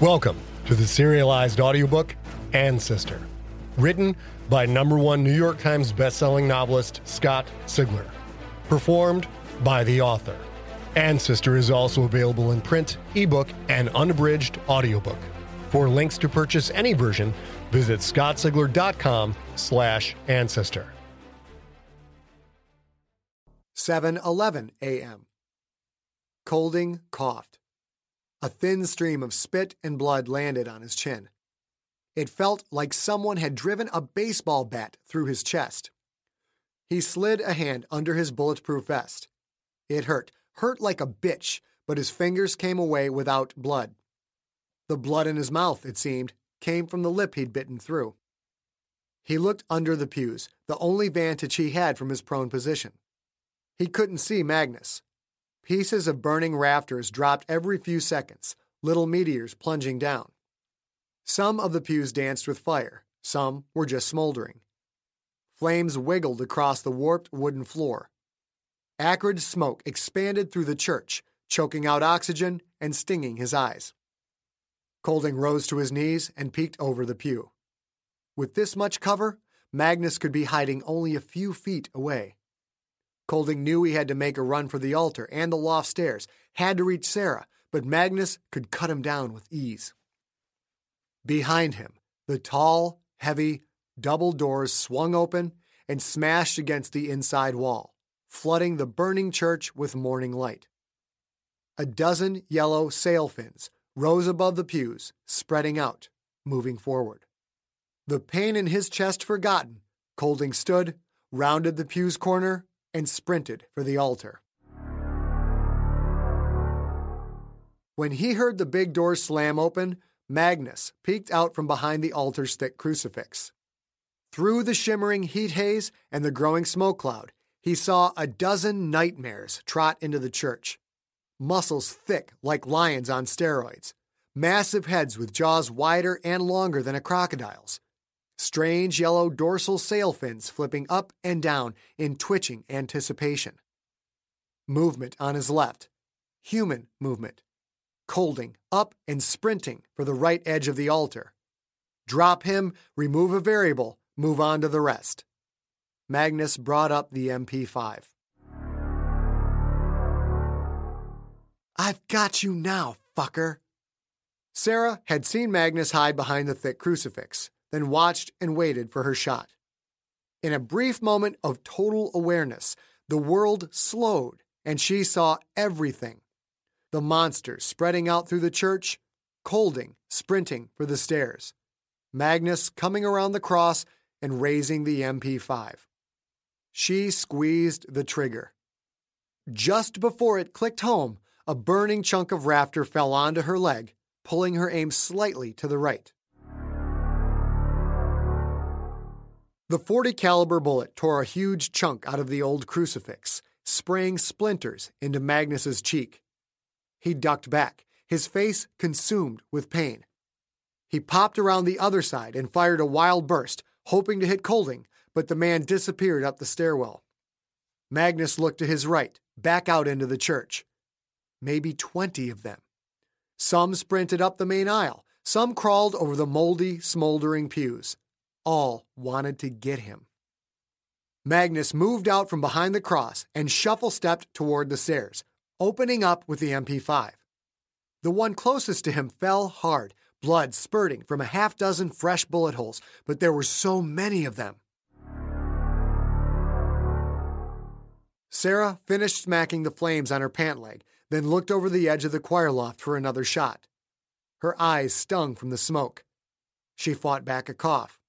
Welcome to the serialized audiobook Ancestor, written by number one New York Times bestselling novelist Scott Sigler, performed by the author. Ancestor is also available in print, ebook, and unabridged audiobook. For links to purchase any version, visit scottsigler.com slash ancestor. 7:11 a.m. Colding coughed. A thin stream of spit and blood landed on his chin. It felt like someone had driven a baseball bat through his chest. He slid a hand under his bulletproof vest. It hurt, hurt like a bitch, but his fingers came away without blood. The blood in his mouth, it seemed, came from the lip he'd bitten through. He looked under the pews, the only vantage he had from his prone position. He couldn't see Magnus. Pieces of burning rafters dropped every few seconds, little meteors plunging down. Some of the pews danced with fire, some were just smoldering. Flames wiggled across the warped wooden floor. Acrid smoke expanded through the church, choking out oxygen and stinging his eyes. Colding rose to his knees and peeked over the pew. With this much cover, Magnus could be hiding only a few feet away. Colding knew he had to make a run for the altar and the loft stairs, had to reach Sarah, but Magnus could cut him down with ease. Behind him, the tall, heavy, double doors swung open and smashed against the inside wall, flooding the burning church with morning light. A dozen yellow sail fins rose above the pews, spreading out, moving forward. The pain in his chest forgotten, Colding stood, rounded the pew's corner, and sprinted for the altar. When he heard the big doors slam open, Magnus peeked out from behind the altar's thick crucifix. Through the shimmering heat haze and the growing smoke cloud, he saw a dozen nightmares trot into the church. Muscles thick like lions on steroids, massive heads with jaws wider and longer than a crocodile's, strange yellow dorsal sail fins flipping up and down in twitching anticipation. Movement on his left, human movement. Colding up and sprinting for the right edge of the altar. Drop him, remove a variable, move on to the rest. Magnus brought up the MP5. I've got you now, fucker. Sarah had seen Magnus hide behind the thick crucifix, then watched and waited for her shot. In a brief moment of total awareness, the world slowed and she saw everything the monsters spreading out through the church, Colding sprinting for the stairs, Magnus coming around the cross and raising the MP5. She squeezed the trigger. Just before it clicked home, a burning chunk of rafter fell onto her leg, pulling her aim slightly to the right. The 40 caliber bullet tore a huge chunk out of the old crucifix, spraying splinters into Magnus's cheek. He ducked back, his face consumed with pain. He popped around the other side and fired a wild burst, hoping to hit Colding, but the man disappeared up the stairwell. Magnus looked to his right, back out into the church. Maybe 20 of them. Some sprinted up the main aisle, some crawled over the moldy, smoldering pews. All wanted to get him. Magnus moved out from behind the cross and shuffle stepped toward the stairs, opening up with the MP5. The one closest to him fell hard, blood spurting from a half dozen fresh bullet holes, but there were so many of them. Sarah finished smacking the flames on her pant leg, then looked over the edge of the choir loft for another shot. Her eyes stung from the smoke. She fought back a cough.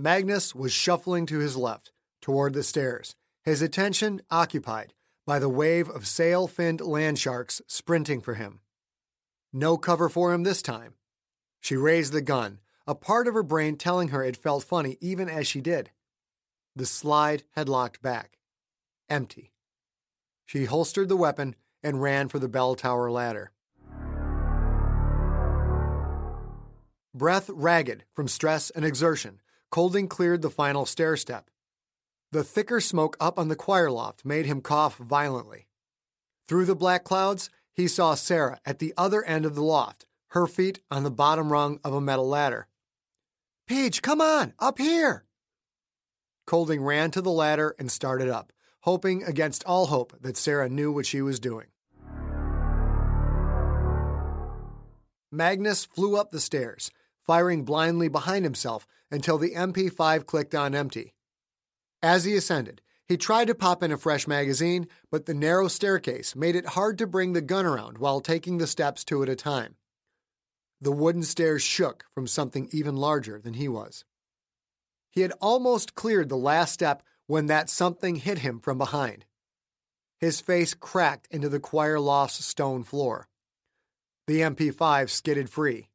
Magnus was shuffling to his left, toward the stairs, his attention occupied by the wave of sail finned land sharks sprinting for him. No cover for him this time. She raised the gun, a part of her brain telling her it felt funny even as she did. The slide had locked back. Empty. She holstered the weapon and ran for the bell tower ladder. Breath ragged from stress and exertion, Colding cleared the final stair step. The thicker smoke up on the choir loft made him cough violently. Through the black clouds, he saw Sarah at the other end of the loft, her feet on the bottom rung of a metal ladder. PJ, come on, up here! Colding ran to the ladder and started up, hoping against all hope that Sarah knew what she was doing. Magnus flew up the stairs, firing blindly behind himself until the MP5 clicked on empty. As he ascended, he tried to pop in a fresh magazine, but the narrow staircase made it hard to bring the gun around while taking the steps two at a time. The wooden stairs shook from something even larger than he was. He had almost cleared the last step when that something hit him from behind. His face cracked into the choir loft's stone floor. The MP5 skidded free.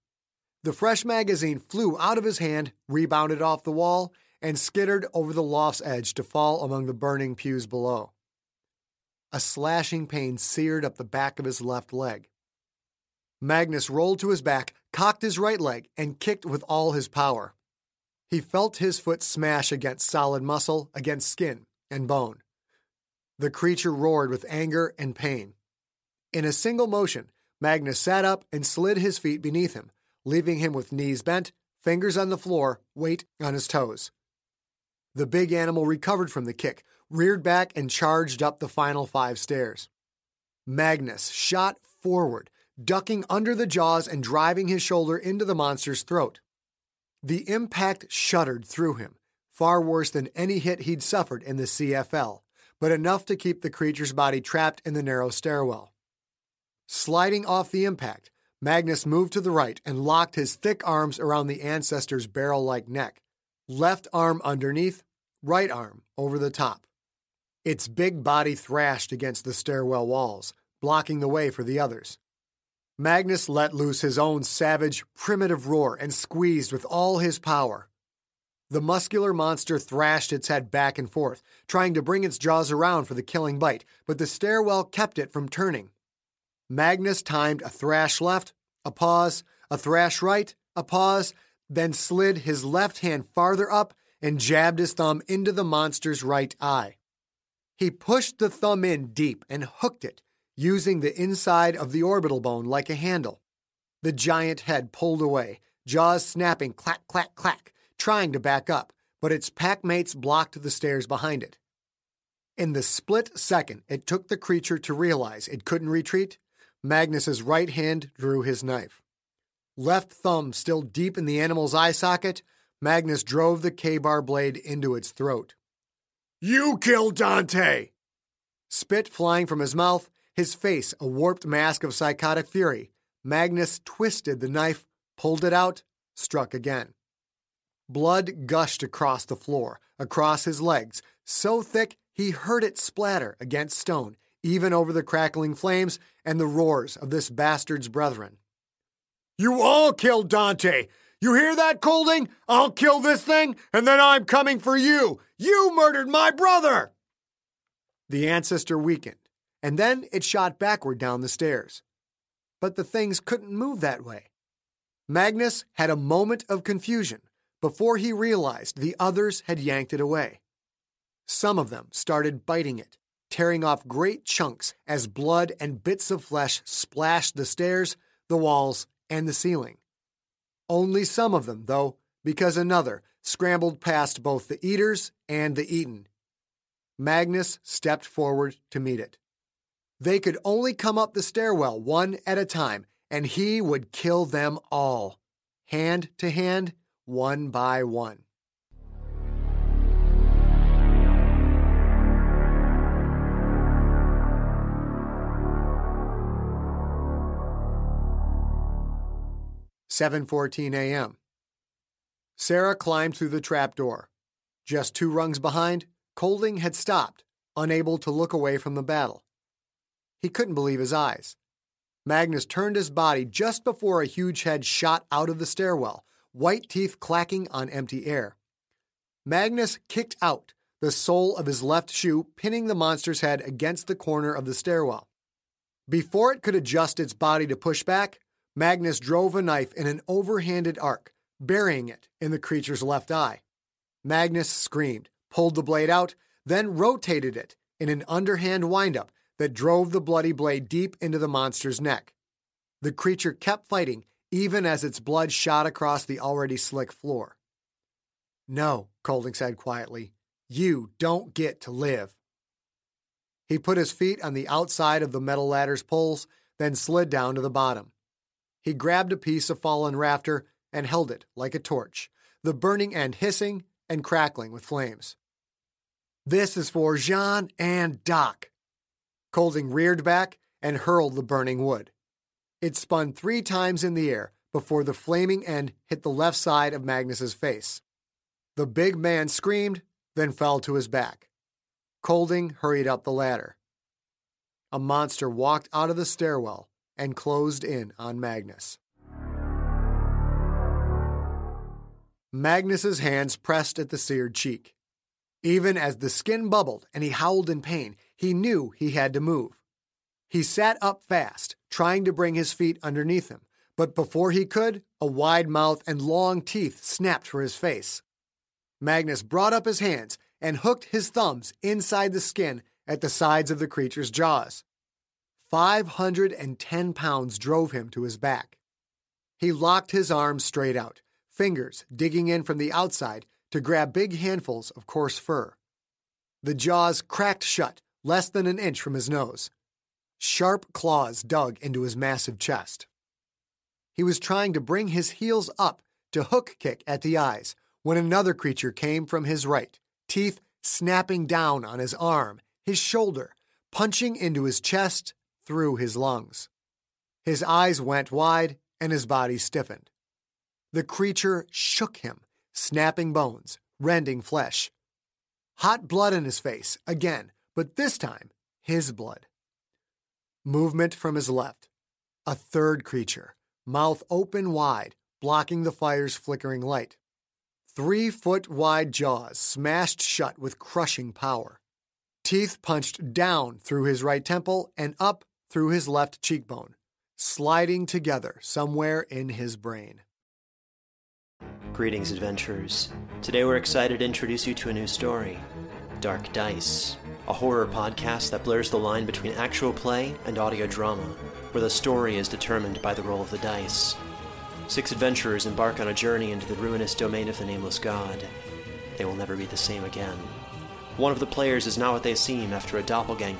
The fresh magazine flew out of his hand, rebounded off the wall, and skittered over the loft's edge to fall among the burning pews below. A slashing pain seared up the back of his left leg. Magnus rolled to his back, cocked his right leg, and kicked with all his power. He felt his foot smash against solid muscle, against skin and bone. The creature roared with anger and pain. In a single motion, Magnus sat up and slid his feet beneath him, leaving him with knees bent, fingers on the floor, weight on his toes. The big animal recovered from the kick, reared back, and charged up the final five stairs. Magnus shot forward, ducking under the jaws and driving his shoulder into the monster's throat. The impact shuddered through him, far worse than any hit he'd suffered in the CFL, but enough to keep the creature's body trapped in the narrow stairwell. Sliding off the impact, Magnus moved to the right and locked his thick arms around the ancestor's barrel like neck, left arm underneath, right arm over the top. Its big body thrashed against the stairwell walls, blocking the way for the others. Magnus let loose his own savage, primitive roar and squeezed with all his power. The muscular monster thrashed its head back and forth, trying to bring its jaws around for the killing bite, but the stairwell kept it from turning. Magnus timed a thrash left, a pause, a thrash right, a pause, then slid his left hand farther up and jabbed his thumb into the monster's right eye. He pushed the thumb in deep and hooked it, using the inside of the orbital bone like a handle. The giant head pulled away, jaws snapping clack, clack, clack, trying to back up, but its pack mates blocked the stairs behind it. In the split second it took the creature to realize it couldn't retreat, Magnus's right hand drew his knife. Left thumb still deep in the animal's eye socket, Magnus drove the K-bar blade into its throat. You killed Dante! Spit flying from his mouth, his face a warped mask of psychotic fury, Magnus twisted the knife, pulled it out, struck again. Blood gushed across the floor, across his legs, so thick he heard it splatter against stone, even over the crackling flames and the roars of this bastard's brethren. You all killed Dante! You hear that, Colding? I'll kill this thing, and then I'm coming for you! You murdered my brother! The ancestor weakened and then it shot backward down the stairs. But the things couldn't move that way. Magnus had a moment of confusion before he realized the others had yanked it away. Some of them started biting it, tearing off great chunks as blood and bits of flesh splashed the stairs, the walls, and the ceiling. Only some of them, though, because another scrambled past both the eaters and the eaten. Magnus stepped forward to meet it. They could only come up the stairwell one at a time, and he would kill them all, hand to hand, one by one. Seven fourteen a.m. Sarah climbed through the trap door. Just two rungs behind, Colding had stopped, unable to look away from the battle. He couldn't believe his eyes. Magnus turned his body just before a huge head shot out of the stairwell, white teeth clacking on empty air. Magnus kicked out, the sole of his left shoe pinning the monster's head against the corner of the stairwell. Before it could adjust its body to push back, Magnus drove a knife in an overhanded arc, burying it in the creature's left eye. Magnus screamed, pulled the blade out, then rotated it in an underhand windup that drove the bloody blade deep into the monster's neck. The creature kept fighting, even as its blood shot across the already slick floor. No, Colding said quietly. You don't get to live. He put his feet on the outside of the metal ladder's poles, then slid down to the bottom. He grabbed a piece of fallen rafter and held it like a torch, the burning end hissing and crackling with flames. This is for Jean and Doc. Colding reared back and hurled the burning wood. It spun three times in the air before the flaming end hit the left side of Magnus's face. The big man screamed, then fell to his back. Colding hurried up the ladder. A monster walked out of the stairwell and closed in on Magnus. Magnus's hands pressed at the seared cheek. Even as the skin bubbled and he howled in pain, he knew he had to move. He sat up fast, trying to bring his feet underneath him, but before he could, a wide mouth and long teeth snapped for his face. Magnus brought up his hands and hooked his thumbs inside the skin at the sides of the creature's jaws. 510 pounds drove him to his back. He locked his arms straight out, fingers digging in from the outside to grab big handfuls of coarse fur. The jaws cracked shut less than an inch from his nose. Sharp claws dug into his massive chest. He was trying to bring his heels up to hook kick at the eyes when another creature came from his right, teeth snapping down on his arm, his shoulder, punching into his chest through his lungs. His eyes went wide and his body stiffened. The creature shook him, snapping bones, rending flesh. Hot blood in his face, again, but this time, his blood. Movement from his left. A third creature, mouth open wide, blocking the fire's flickering light. Three foot wide jaws smashed shut with crushing power. Teeth punched down through his right temple and up through his left cheekbone, sliding together somewhere in his brain. Greetings, adventurers. Today we're excited to introduce you to a new story Dark Dice, a horror podcast that blurs the line between actual play and audio drama, where the story is determined by the roll of the dice. Six adventurers embark on a journey into the ruinous domain of the Nameless God. They will never be the same again. One of the players is not what they seem after a doppelganger,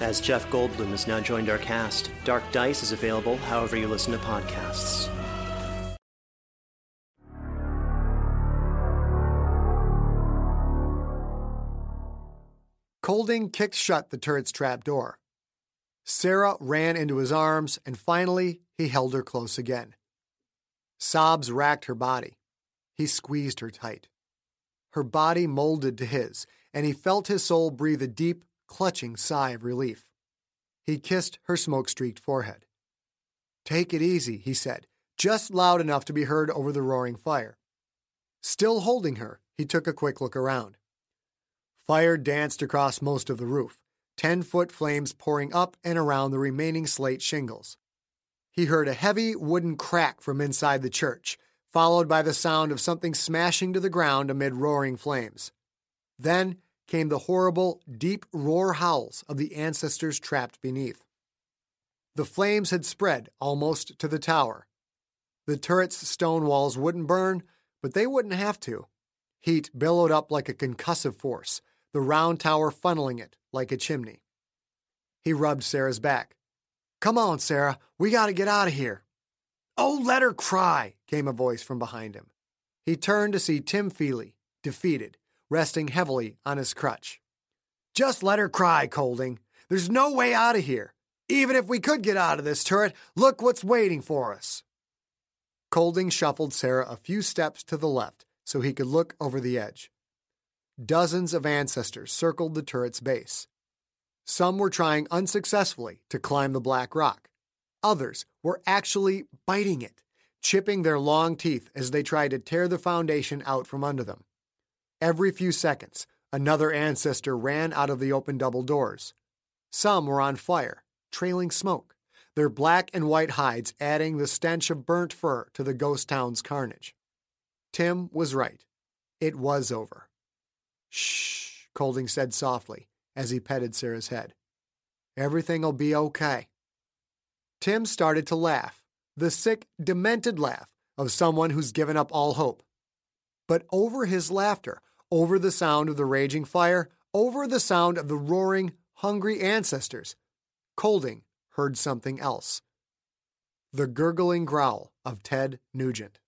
As Jeff Goldblum has now joined our cast, Dark Dice is available however you listen to podcasts. Colding kicked shut the turret's trap door. Sarah ran into his arms, and finally he held her close again. Sobs racked her body. He squeezed her tight. Her body molded to his, and he felt his soul breathe a deep, clutching sigh of relief. He kissed her smoke streaked forehead. Take it easy, he said, just loud enough to be heard over the roaring fire. Still holding her, he took a quick look around. Fire danced across most of the roof, ten foot flames pouring up and around the remaining slate shingles. He heard a heavy wooden crack from inside the church, followed by the sound of something smashing to the ground amid roaring flames. Then came the horrible, deep roar howls of the ancestors trapped beneath. The flames had spread almost to the tower. The turret's stone walls wouldn't burn, but they wouldn't have to. Heat billowed up like a concussive force, the round tower funneling it like a chimney. He rubbed Sarah's back. Come on, Sarah, we gotta get out of here. Oh, let her cry, came a voice from behind him. He turned to see Tim Feely, defeated, resting heavily on his crutch. Just let her cry, Colding. There's no way out of here. Even if we could get out of this turret, look what's waiting for us. Colding shuffled Sarah a few steps to the left so he could look over the edge. Dozens of ancestors circled the turret's base. Some were trying unsuccessfully to climb the black rock. Others were actually biting it, chipping their long teeth as they tried to tear the foundation out from under them. Every few seconds, another ancestor ran out of the open double doors. Some were on fire, trailing smoke, their black and white hides adding the stench of burnt fur to the ghost town's carnage. Tim was right. It was over. Shh, Colding said softly as he petted Sarah's head. Everything'll be okay. Tim started to laugh, the sick, demented laugh of someone who's given up all hope. But over his laughter, over the sound of the raging fire, over the sound of the roaring, hungry ancestors, Colding heard something else the gurgling growl of Ted Nugent.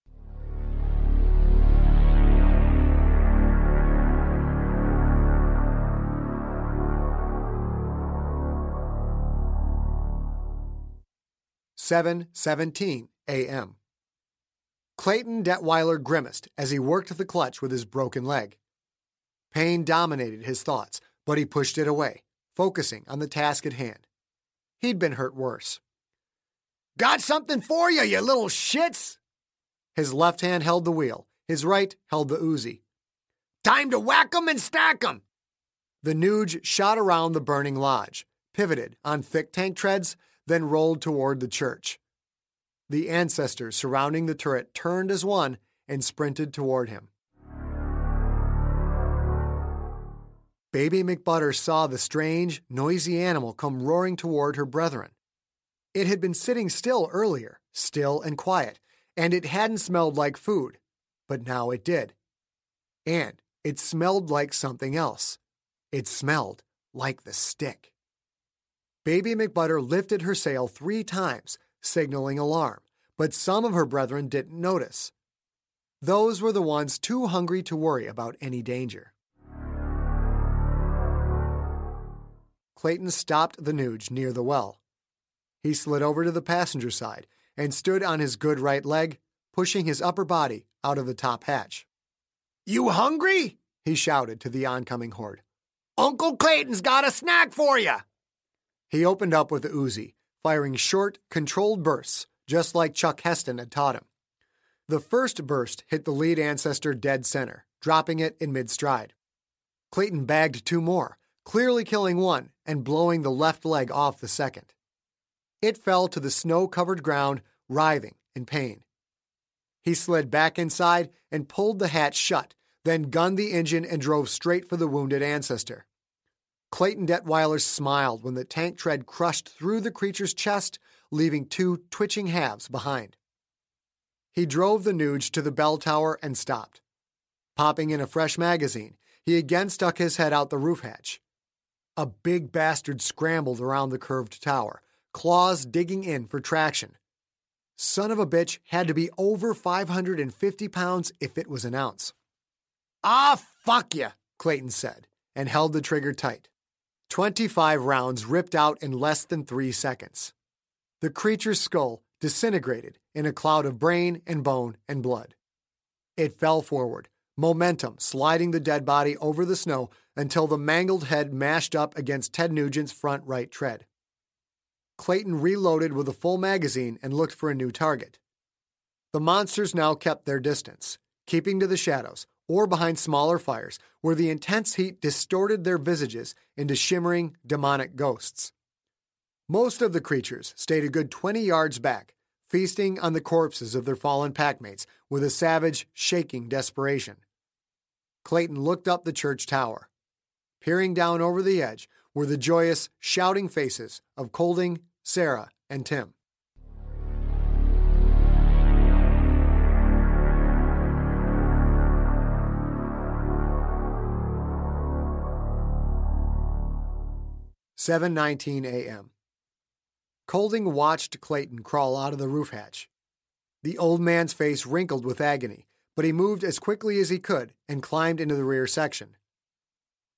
Seven seventeen a.m. Clayton Detweiler grimaced as he worked the clutch with his broken leg. Pain dominated his thoughts, but he pushed it away, focusing on the task at hand. He'd been hurt worse. Got something for you, you little shits! His left hand held the wheel, his right held the Uzi. Time to whack 'em and stack 'em! The Nuge shot around the burning lodge, pivoted on thick tank treads, then rolled toward the church. The ancestors surrounding the turret turned as one and sprinted toward him. Baby McButter saw the strange, noisy animal come roaring toward her brethren. It had been sitting still earlier, still and quiet, and it hadn't smelled like food, but now it did. And it smelled like something else. It smelled like the stick. Baby McButter lifted her sail three times, signaling alarm, but some of her brethren didn't notice. Those were the ones too hungry to worry about any danger. Clayton stopped the Nuge near the well. He slid over to the passenger side and stood on his good right leg, pushing his upper body out of the top hatch. You hungry? he shouted to the oncoming horde. Uncle Clayton's got a snack for you. He opened up with the Uzi, firing short, controlled bursts, just like Chuck Heston had taught him. The first burst hit the lead ancestor dead center, dropping it in mid stride. Clayton bagged two more, clearly killing one and blowing the left leg off the second. It fell to the snow covered ground, writhing in pain. He slid back inside and pulled the hatch shut, then gunned the engine and drove straight for the wounded ancestor. Clayton Detweiler smiled when the tank tread crushed through the creature's chest, leaving two twitching halves behind. He drove the Nuge to the bell tower and stopped. Popping in a fresh magazine, he again stuck his head out the roof hatch. A big bastard scrambled around the curved tower, claws digging in for traction. Son of a bitch had to be over 550 pounds if it was an ounce. Ah, fuck ya, Clayton said, and held the trigger tight. 25 rounds ripped out in less than three seconds. The creature's skull disintegrated in a cloud of brain and bone and blood. It fell forward, momentum sliding the dead body over the snow until the mangled head mashed up against Ted Nugent's front right tread. Clayton reloaded with a full magazine and looked for a new target. The monsters now kept their distance, keeping to the shadows or behind smaller fires where the intense heat distorted their visages into shimmering, demonic ghosts. Most of the creatures stayed a good 20 yards back, feasting on the corpses of their fallen packmates with a savage, shaking desperation. Clayton looked up the church tower. Peering down over the edge were the joyous, shouting faces of Colding, Sarah, and Tim. Seven nineteen a.m. Colding watched Clayton crawl out of the roof hatch. The old man's face wrinkled with agony, but he moved as quickly as he could and climbed into the rear section.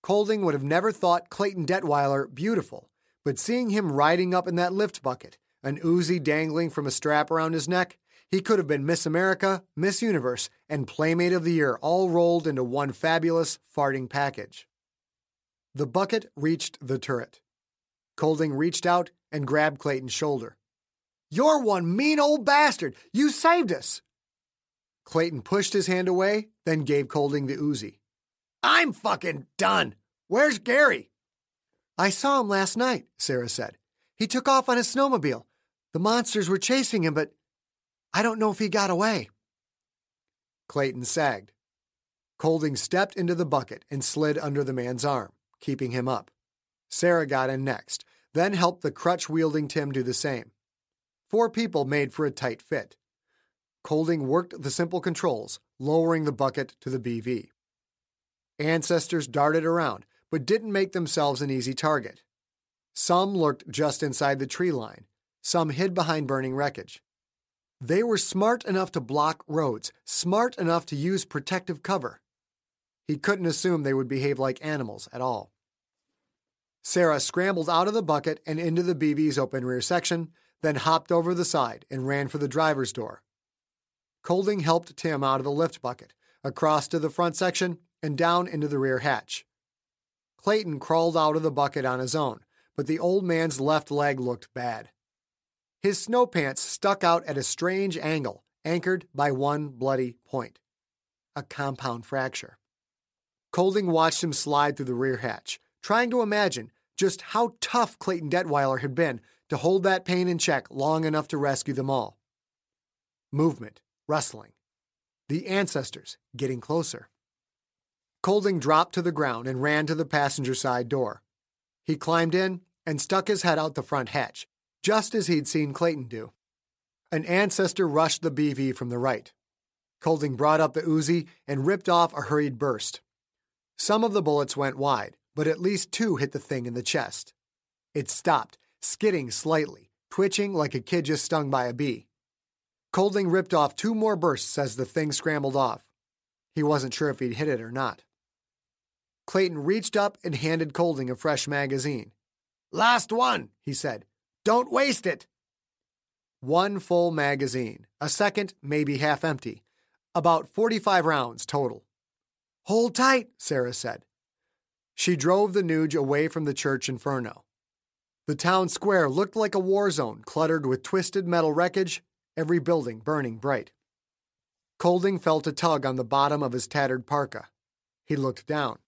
Colding would have never thought Clayton Detweiler beautiful, but seeing him riding up in that lift bucket, an Uzi dangling from a strap around his neck, he could have been Miss America, Miss Universe, and Playmate of the Year all rolled into one fabulous farting package. The bucket reached the turret. Colding reached out and grabbed Clayton's shoulder. You're one mean old bastard. You saved us. Clayton pushed his hand away, then gave Colding the Uzi. I'm fucking done. Where's Gary? I saw him last night, Sarah said. He took off on his snowmobile. The monsters were chasing him, but I don't know if he got away. Clayton sagged. Colding stepped into the bucket and slid under the man's arm, keeping him up. Sarah got in next, then helped the crutch wielding Tim do the same. Four people made for a tight fit. Colding worked the simple controls, lowering the bucket to the BV. Ancestors darted around, but didn't make themselves an easy target. Some lurked just inside the tree line, some hid behind burning wreckage. They were smart enough to block roads, smart enough to use protective cover. He couldn't assume they would behave like animals at all. Sarah scrambled out of the bucket and into the BV's open rear section, then hopped over the side and ran for the driver's door. Colding helped Tim out of the lift bucket, across to the front section, and down into the rear hatch. Clayton crawled out of the bucket on his own, but the old man's left leg looked bad. His snow pants stuck out at a strange angle, anchored by one bloody point a compound fracture. Colding watched him slide through the rear hatch, trying to imagine just how tough Clayton Detweiler had been to hold that pain in check long enough to rescue them all. Movement, rustling. The ancestors getting closer. Colding dropped to the ground and ran to the passenger side door. He climbed in and stuck his head out the front hatch, just as he'd seen Clayton do. An ancestor rushed the BV from the right. Colding brought up the Uzi and ripped off a hurried burst. Some of the bullets went wide, but at least two hit the thing in the chest. It stopped, skidding slightly, twitching like a kid just stung by a bee. Colding ripped off two more bursts as the thing scrambled off. He wasn't sure if he'd hit it or not. Clayton reached up and handed Colding a fresh magazine. Last one, he said. Don't waste it. One full magazine, a second maybe half empty, about 45 rounds total. Hold tight, Sarah said. She drove the Nuge away from the church inferno. The town square looked like a war zone, cluttered with twisted metal wreckage, every building burning bright. Colding felt a tug on the bottom of his tattered parka. He looked down.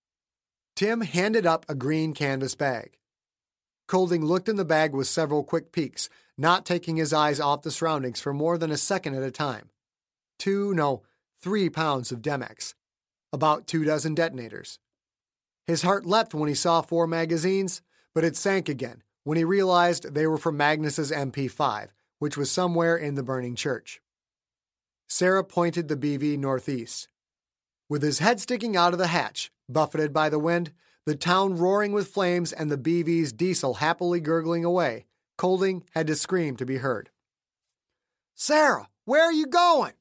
Tim handed up a green canvas bag. Colding looked in the bag with several quick peeks, not taking his eyes off the surroundings for more than a second at a time. Two, no, three pounds of Demex, about two dozen detonators. His heart leapt when he saw four magazines, but it sank again when he realized they were from Magnus's MP5, which was somewhere in the burning church. Sarah pointed the BV northeast. With his head sticking out of the hatch, buffeted by the wind, the town roaring with flames, and the BV's diesel happily gurgling away, Colding had to scream to be heard. Sarah, where are you going?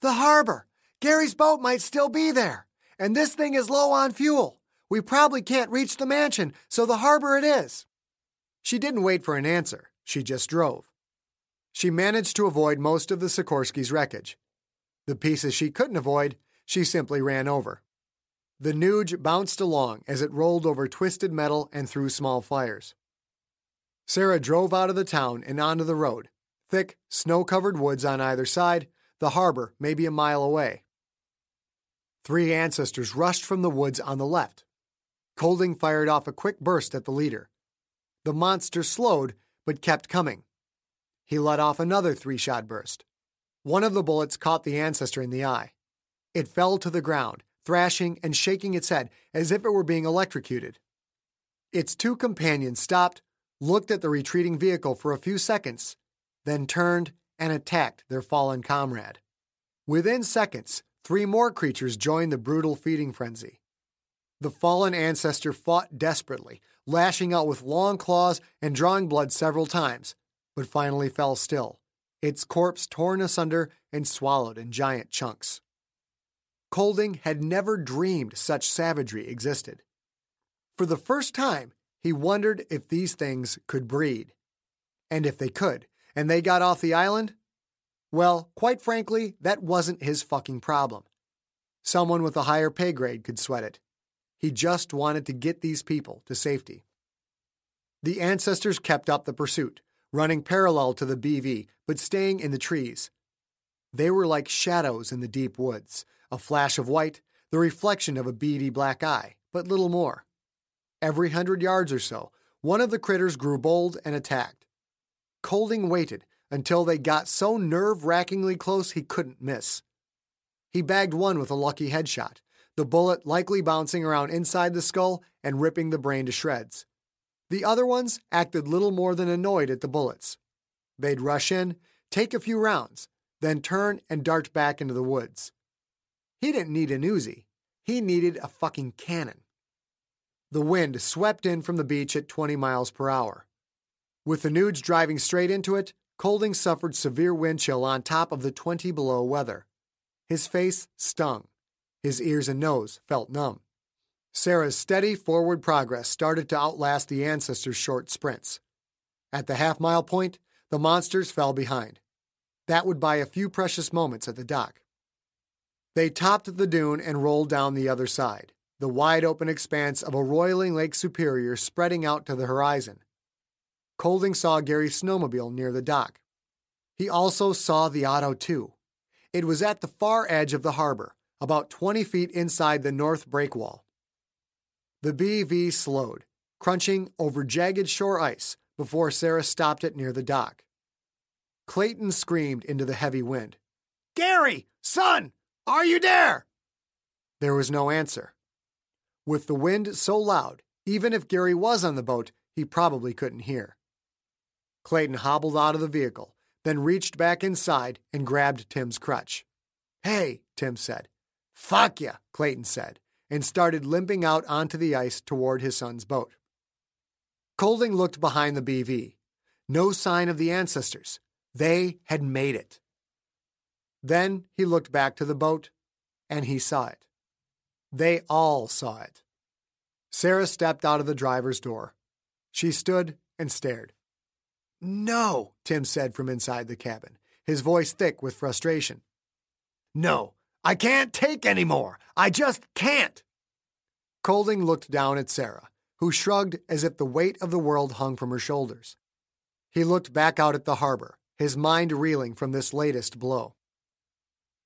The harbor. Gary's boat might still be there, and this thing is low on fuel. We probably can't reach the mansion, so the harbor it is. She didn't wait for an answer, she just drove. She managed to avoid most of the Sikorsky's wreckage. The pieces she couldn't avoid, she simply ran over. The Nuge bounced along as it rolled over twisted metal and through small fires. Sarah drove out of the town and onto the road, thick, snow covered woods on either side, the harbor maybe a mile away. Three ancestors rushed from the woods on the left. Colding fired off a quick burst at the leader. The monster slowed, but kept coming. He let off another three shot burst. One of the bullets caught the ancestor in the eye. It fell to the ground, thrashing and shaking its head as if it were being electrocuted. Its two companions stopped, looked at the retreating vehicle for a few seconds, then turned and attacked their fallen comrade. Within seconds, three more creatures joined the brutal feeding frenzy. The fallen ancestor fought desperately, lashing out with long claws and drawing blood several times, but finally fell still, its corpse torn asunder and swallowed in giant chunks. Colding had never dreamed such savagery existed. For the first time, he wondered if these things could breed. And if they could, and they got off the island, well, quite frankly, that wasn't his fucking problem. Someone with a higher pay grade could sweat it. He just wanted to get these people to safety. The ancestors kept up the pursuit, running parallel to the BV, but staying in the trees. They were like shadows in the deep woods, a flash of white, the reflection of a beady black eye, but little more. Every hundred yards or so, one of the critters grew bold and attacked. Colding waited until they got so nerve wrackingly close he couldn't miss. He bagged one with a lucky headshot, the bullet likely bouncing around inside the skull and ripping the brain to shreds. The other ones acted little more than annoyed at the bullets. They'd rush in, take a few rounds, then turn and dart back into the woods. He didn't need an Uzi. He needed a fucking cannon. The wind swept in from the beach at 20 miles per hour. With the Nuge driving straight into it, Colding suffered severe wind chill on top of the 20 below weather. His face stung. His ears and nose felt numb. Sarah's steady forward progress started to outlast the ancestors' short sprints. At the half mile point, the monsters fell behind. That would buy a few precious moments at the dock. They topped the dune and rolled down the other side, the wide open expanse of a roiling Lake Superior spreading out to the horizon. Colding saw Gary's snowmobile near the dock. He also saw the Otto II. It was at the far edge of the harbor, about 20 feet inside the north breakwall. The BV slowed, crunching over jagged shore ice before Sarah stopped it near the dock. Clayton screamed into the heavy wind. Gary, son, are you there? There was no answer. With the wind so loud, even if Gary was on the boat, he probably couldn't hear. Clayton hobbled out of the vehicle, then reached back inside and grabbed Tim's crutch. Hey, Tim said. Fuck ya, Clayton said, and started limping out onto the ice toward his son's boat. Colding looked behind the BV. No sign of the ancestors. They had made it. Then he looked back to the boat, and he saw it. They all saw it. Sarah stepped out of the driver's door. She stood and stared. No, Tim said from inside the cabin, his voice thick with frustration. No, I can't take any more. I just can't. Colding looked down at Sarah, who shrugged as if the weight of the world hung from her shoulders. He looked back out at the harbor, his mind reeling from this latest blow.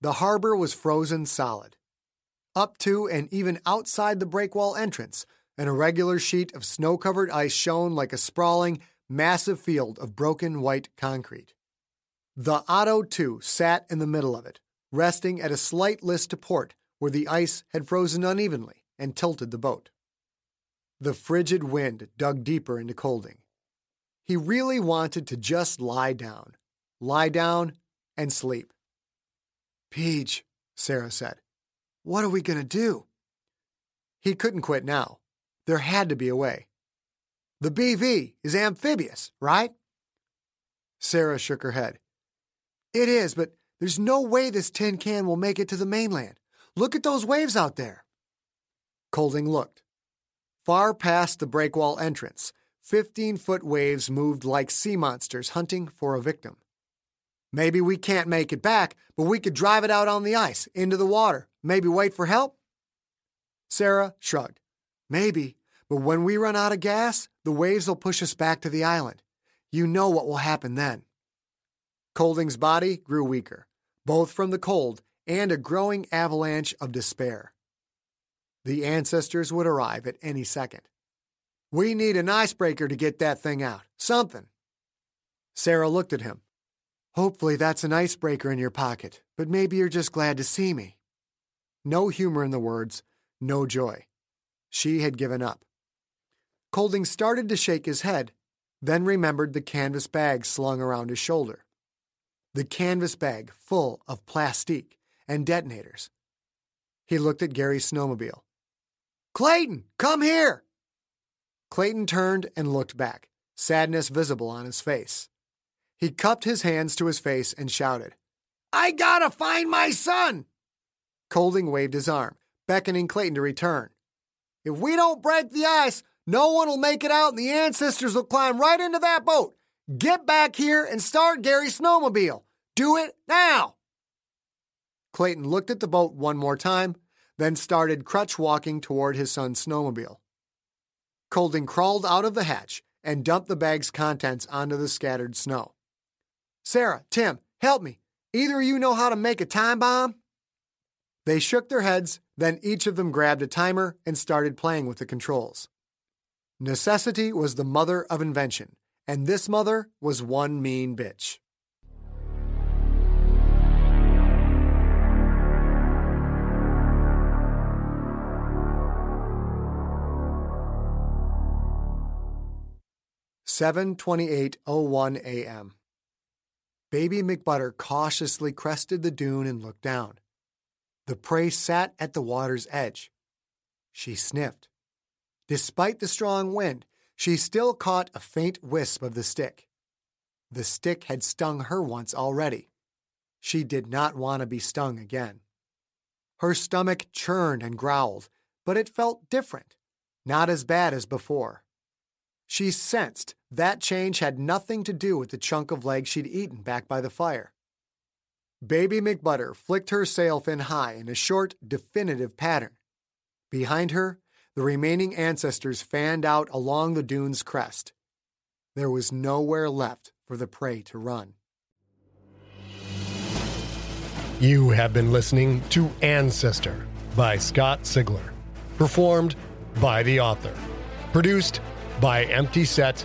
The harbor was frozen solid. Up to and even outside the breakwall entrance, an irregular sheet of snow covered ice shone like a sprawling, massive field of broken white concrete. The Otto II sat in the middle of it, resting at a slight list to port where the ice had frozen unevenly and tilted the boat. The frigid wind dug deeper into Colding. He really wanted to just lie down, lie down and sleep. PJ, Sarah said, what are we going to do? He couldn't quit now. There had to be a way. The BV is amphibious, right? Sarah shook her head. It is, but there's no way this tin can will make it to the mainland. Look at those waves out there. Colding looked. Far past the breakwall entrance, 15 foot waves moved like sea monsters hunting for a victim. Maybe we can't make it back, but we could drive it out on the ice, into the water, maybe wait for help? Sarah shrugged. Maybe, but when we run out of gas, the waves will push us back to the island. You know what will happen then. Colding's body grew weaker, both from the cold and a growing avalanche of despair. The ancestors would arrive at any second. We need an icebreaker to get that thing out. Something. Sarah looked at him. Hopefully that's an icebreaker in your pocket, but maybe you're just glad to see me. No humor in the words, no joy. She had given up. Colding started to shake his head, then remembered the canvas bag slung around his shoulder. The canvas bag full of plastique and detonators. He looked at Gary's snowmobile. Clayton, come here! Clayton turned and looked back, sadness visible on his face. He cupped his hands to his face and shouted, I gotta find my son! Colding waved his arm, beckoning Clayton to return. If we don't break the ice, no one will make it out, and the ancestors will climb right into that boat. Get back here and start Gary's snowmobile. Do it now. Clayton looked at the boat one more time, then started crutch walking toward his son's snowmobile. Colding crawled out of the hatch and dumped the bag's contents onto the scattered snow. Sarah, Tim, help me. Either of you know how to make a time bomb? They shook their heads, then each of them grabbed a timer and started playing with the controls. Necessity was the mother of invention, and this mother was one mean bitch. Seven twenty-eight oh one a.m. Baby McButter cautiously crested the dune and looked down. The prey sat at the water's edge. She sniffed. Despite the strong wind, she still caught a faint wisp of the stick. The stick had stung her once already. She did not want to be stung again. Her stomach churned and growled, but it felt different, not as bad as before. She sensed that change had nothing to do with the chunk of leg she'd eaten back by the fire. Baby McButter flicked her sail fin high in a short, definitive pattern. Behind her, the remaining ancestors fanned out along the dune's crest. There was nowhere left for the prey to run. You have been listening to Ancestor by Scott Sigler, performed by the author, produced by Empty Set